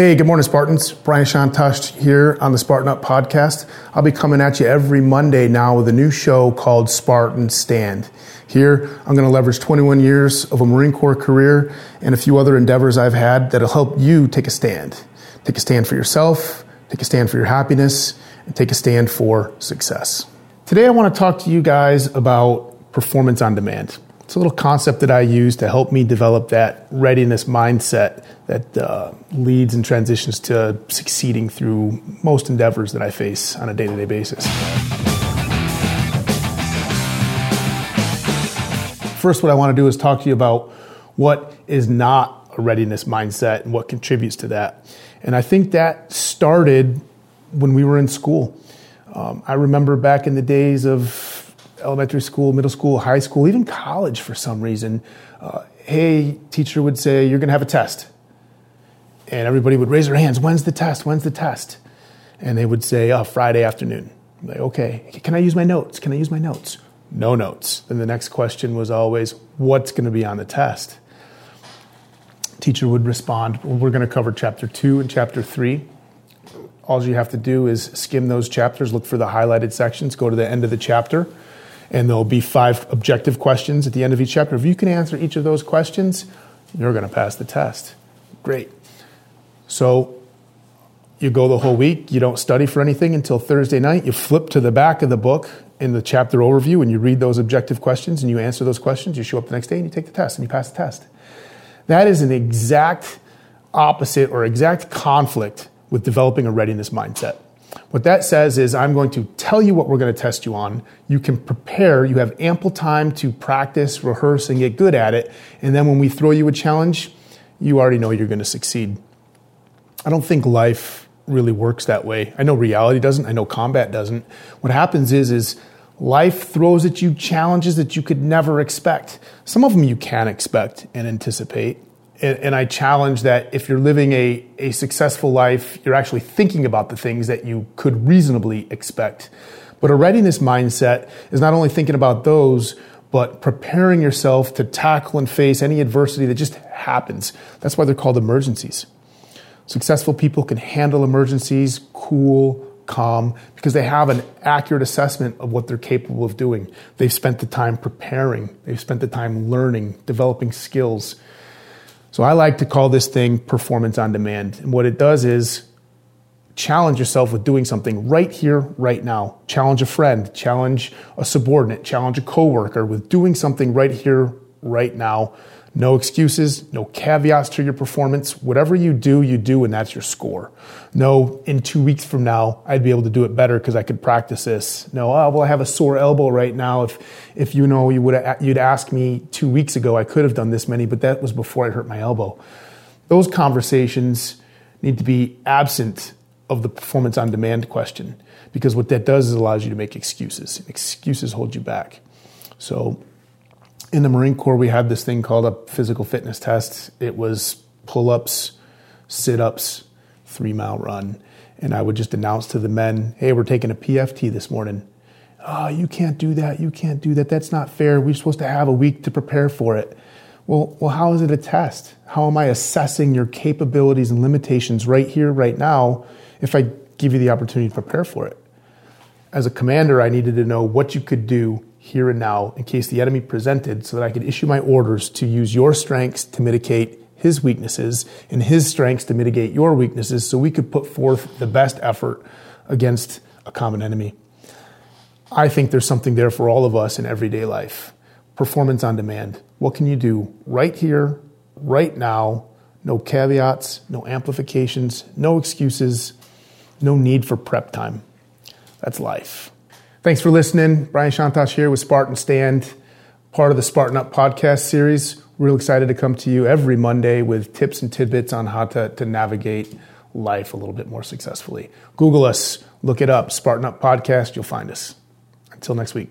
Hey, good morning, Spartans. Brian Chontosh here on the Spartan Up podcast. I'll be coming at you every Monday now with a new show called Spartan Stand. Here, I'm going to leverage 21 years of a Marine Corps career and a few other endeavors I've had that'll help you take a stand. Take a stand for yourself, take a stand for your happiness, and take a stand for success. Today, I want to talk to you guys about performance on demand. It's a little concept that I use to help me develop that readiness mindset that uh, leads and transitions to succeeding through most endeavors that I face on a day to day basis. First, what I want to do is talk to you about what is not a readiness mindset and what contributes to that. And I think that started when we were in school. Um, I remember back in the days of elementary school, middle school, high school, even college for some reason, uh, hey, teacher would say, you're going to have a test. And everybody would raise their hands, when's the test? When's the test? And they would say, oh, Friday afternoon. I'm like, okay, can I use my notes? Can I use my notes? No notes. Then the next question was always, what's going to be on the test? Teacher would respond, well, we're going to cover chapter two and chapter three. All you have to do is skim those chapters, look for the highlighted sections, go to the end of the chapter, and there'll be five objective questions at the end of each chapter. If you can answer each of those questions, you're going to pass the test. Great. So you go the whole week, you don't study for anything until Thursday night, you flip to the back of the book in the chapter overview and you read those objective questions and you answer those questions, you show up the next day and you take the test and you pass the test. That is an exact opposite or exact conflict with developing a readiness mindset. What that says is, I'm going to tell you what we're going to test you on. You can prepare, you have ample time to practice, rehearse, and get good at it. And then when we throw you a challenge, you already know you're going to succeed. I don't think life really works that way. I know reality doesn't, I know combat doesn't. What happens is, is life throws at you challenges that you could never expect. Some of them you can expect and anticipate and, and, I challenge that if you're living a, a successful life, you're actually thinking about the things that you could reasonably expect. But a readiness mindset is not only thinking about those, but preparing yourself to tackle and face any adversity that just happens. That's why they're called emergencies. Successful people can handle emergencies cool, calm, because they have an accurate assessment of what they're capable of doing. They've spent the time preparing, they've spent the time learning, developing skills. So I like to call this thing performance on demand. And what it does is challenge yourself with doing something right here, right now. Challenge a friend, challenge a subordinate, challenge a coworker with doing something right here, right now. No excuses, no caveats to your performance. Whatever you do, you do, and that's your score. No, in two weeks from now, I'd be able to do it better because I could practice this. No, oh, well, I have a sore elbow right now. If, if you know, you would you'd ask me two weeks ago, I could have done this many, but that was before I hurt my elbow. Those conversations need to be absent of the performance on demand question because what that does is allows you to make excuses. Excuses hold you back. So in the Marine Corps, we had this thing called a physical fitness test. It was pull ups, sit ups, three mile run. And I would just announce to the men, hey, we're taking a PFT this morning. Oh, you can't do that. You can't do that. That's not fair. We're supposed to have a week to prepare for it. Well, well, how is it a test? How am I assessing your capabilities and limitations right here, right now, if I give you the opportunity to prepare for it? As a commander, I needed to know what you could do here and now in case the enemy presented so that I could issue my orders to use your strengths to mitigate his weaknesses and his strengths to mitigate your weaknesses so we could put forth the best effort against a common enemy. I think there's something there for all of us in everyday life. Performance on demand. What can you do right here, right now? No caveats, no amplifications, no excuses, no need for prep time. That's life. Thanks for listening. Brian Chontosh here with Spartan Stand, part of the Spartan Up podcast series. Real excited to come to you every Monday with tips and tidbits on how to, to navigate life a little bit more successfully. Google us, look it up, Spartan Up Podcast, you'll find us. Until next week.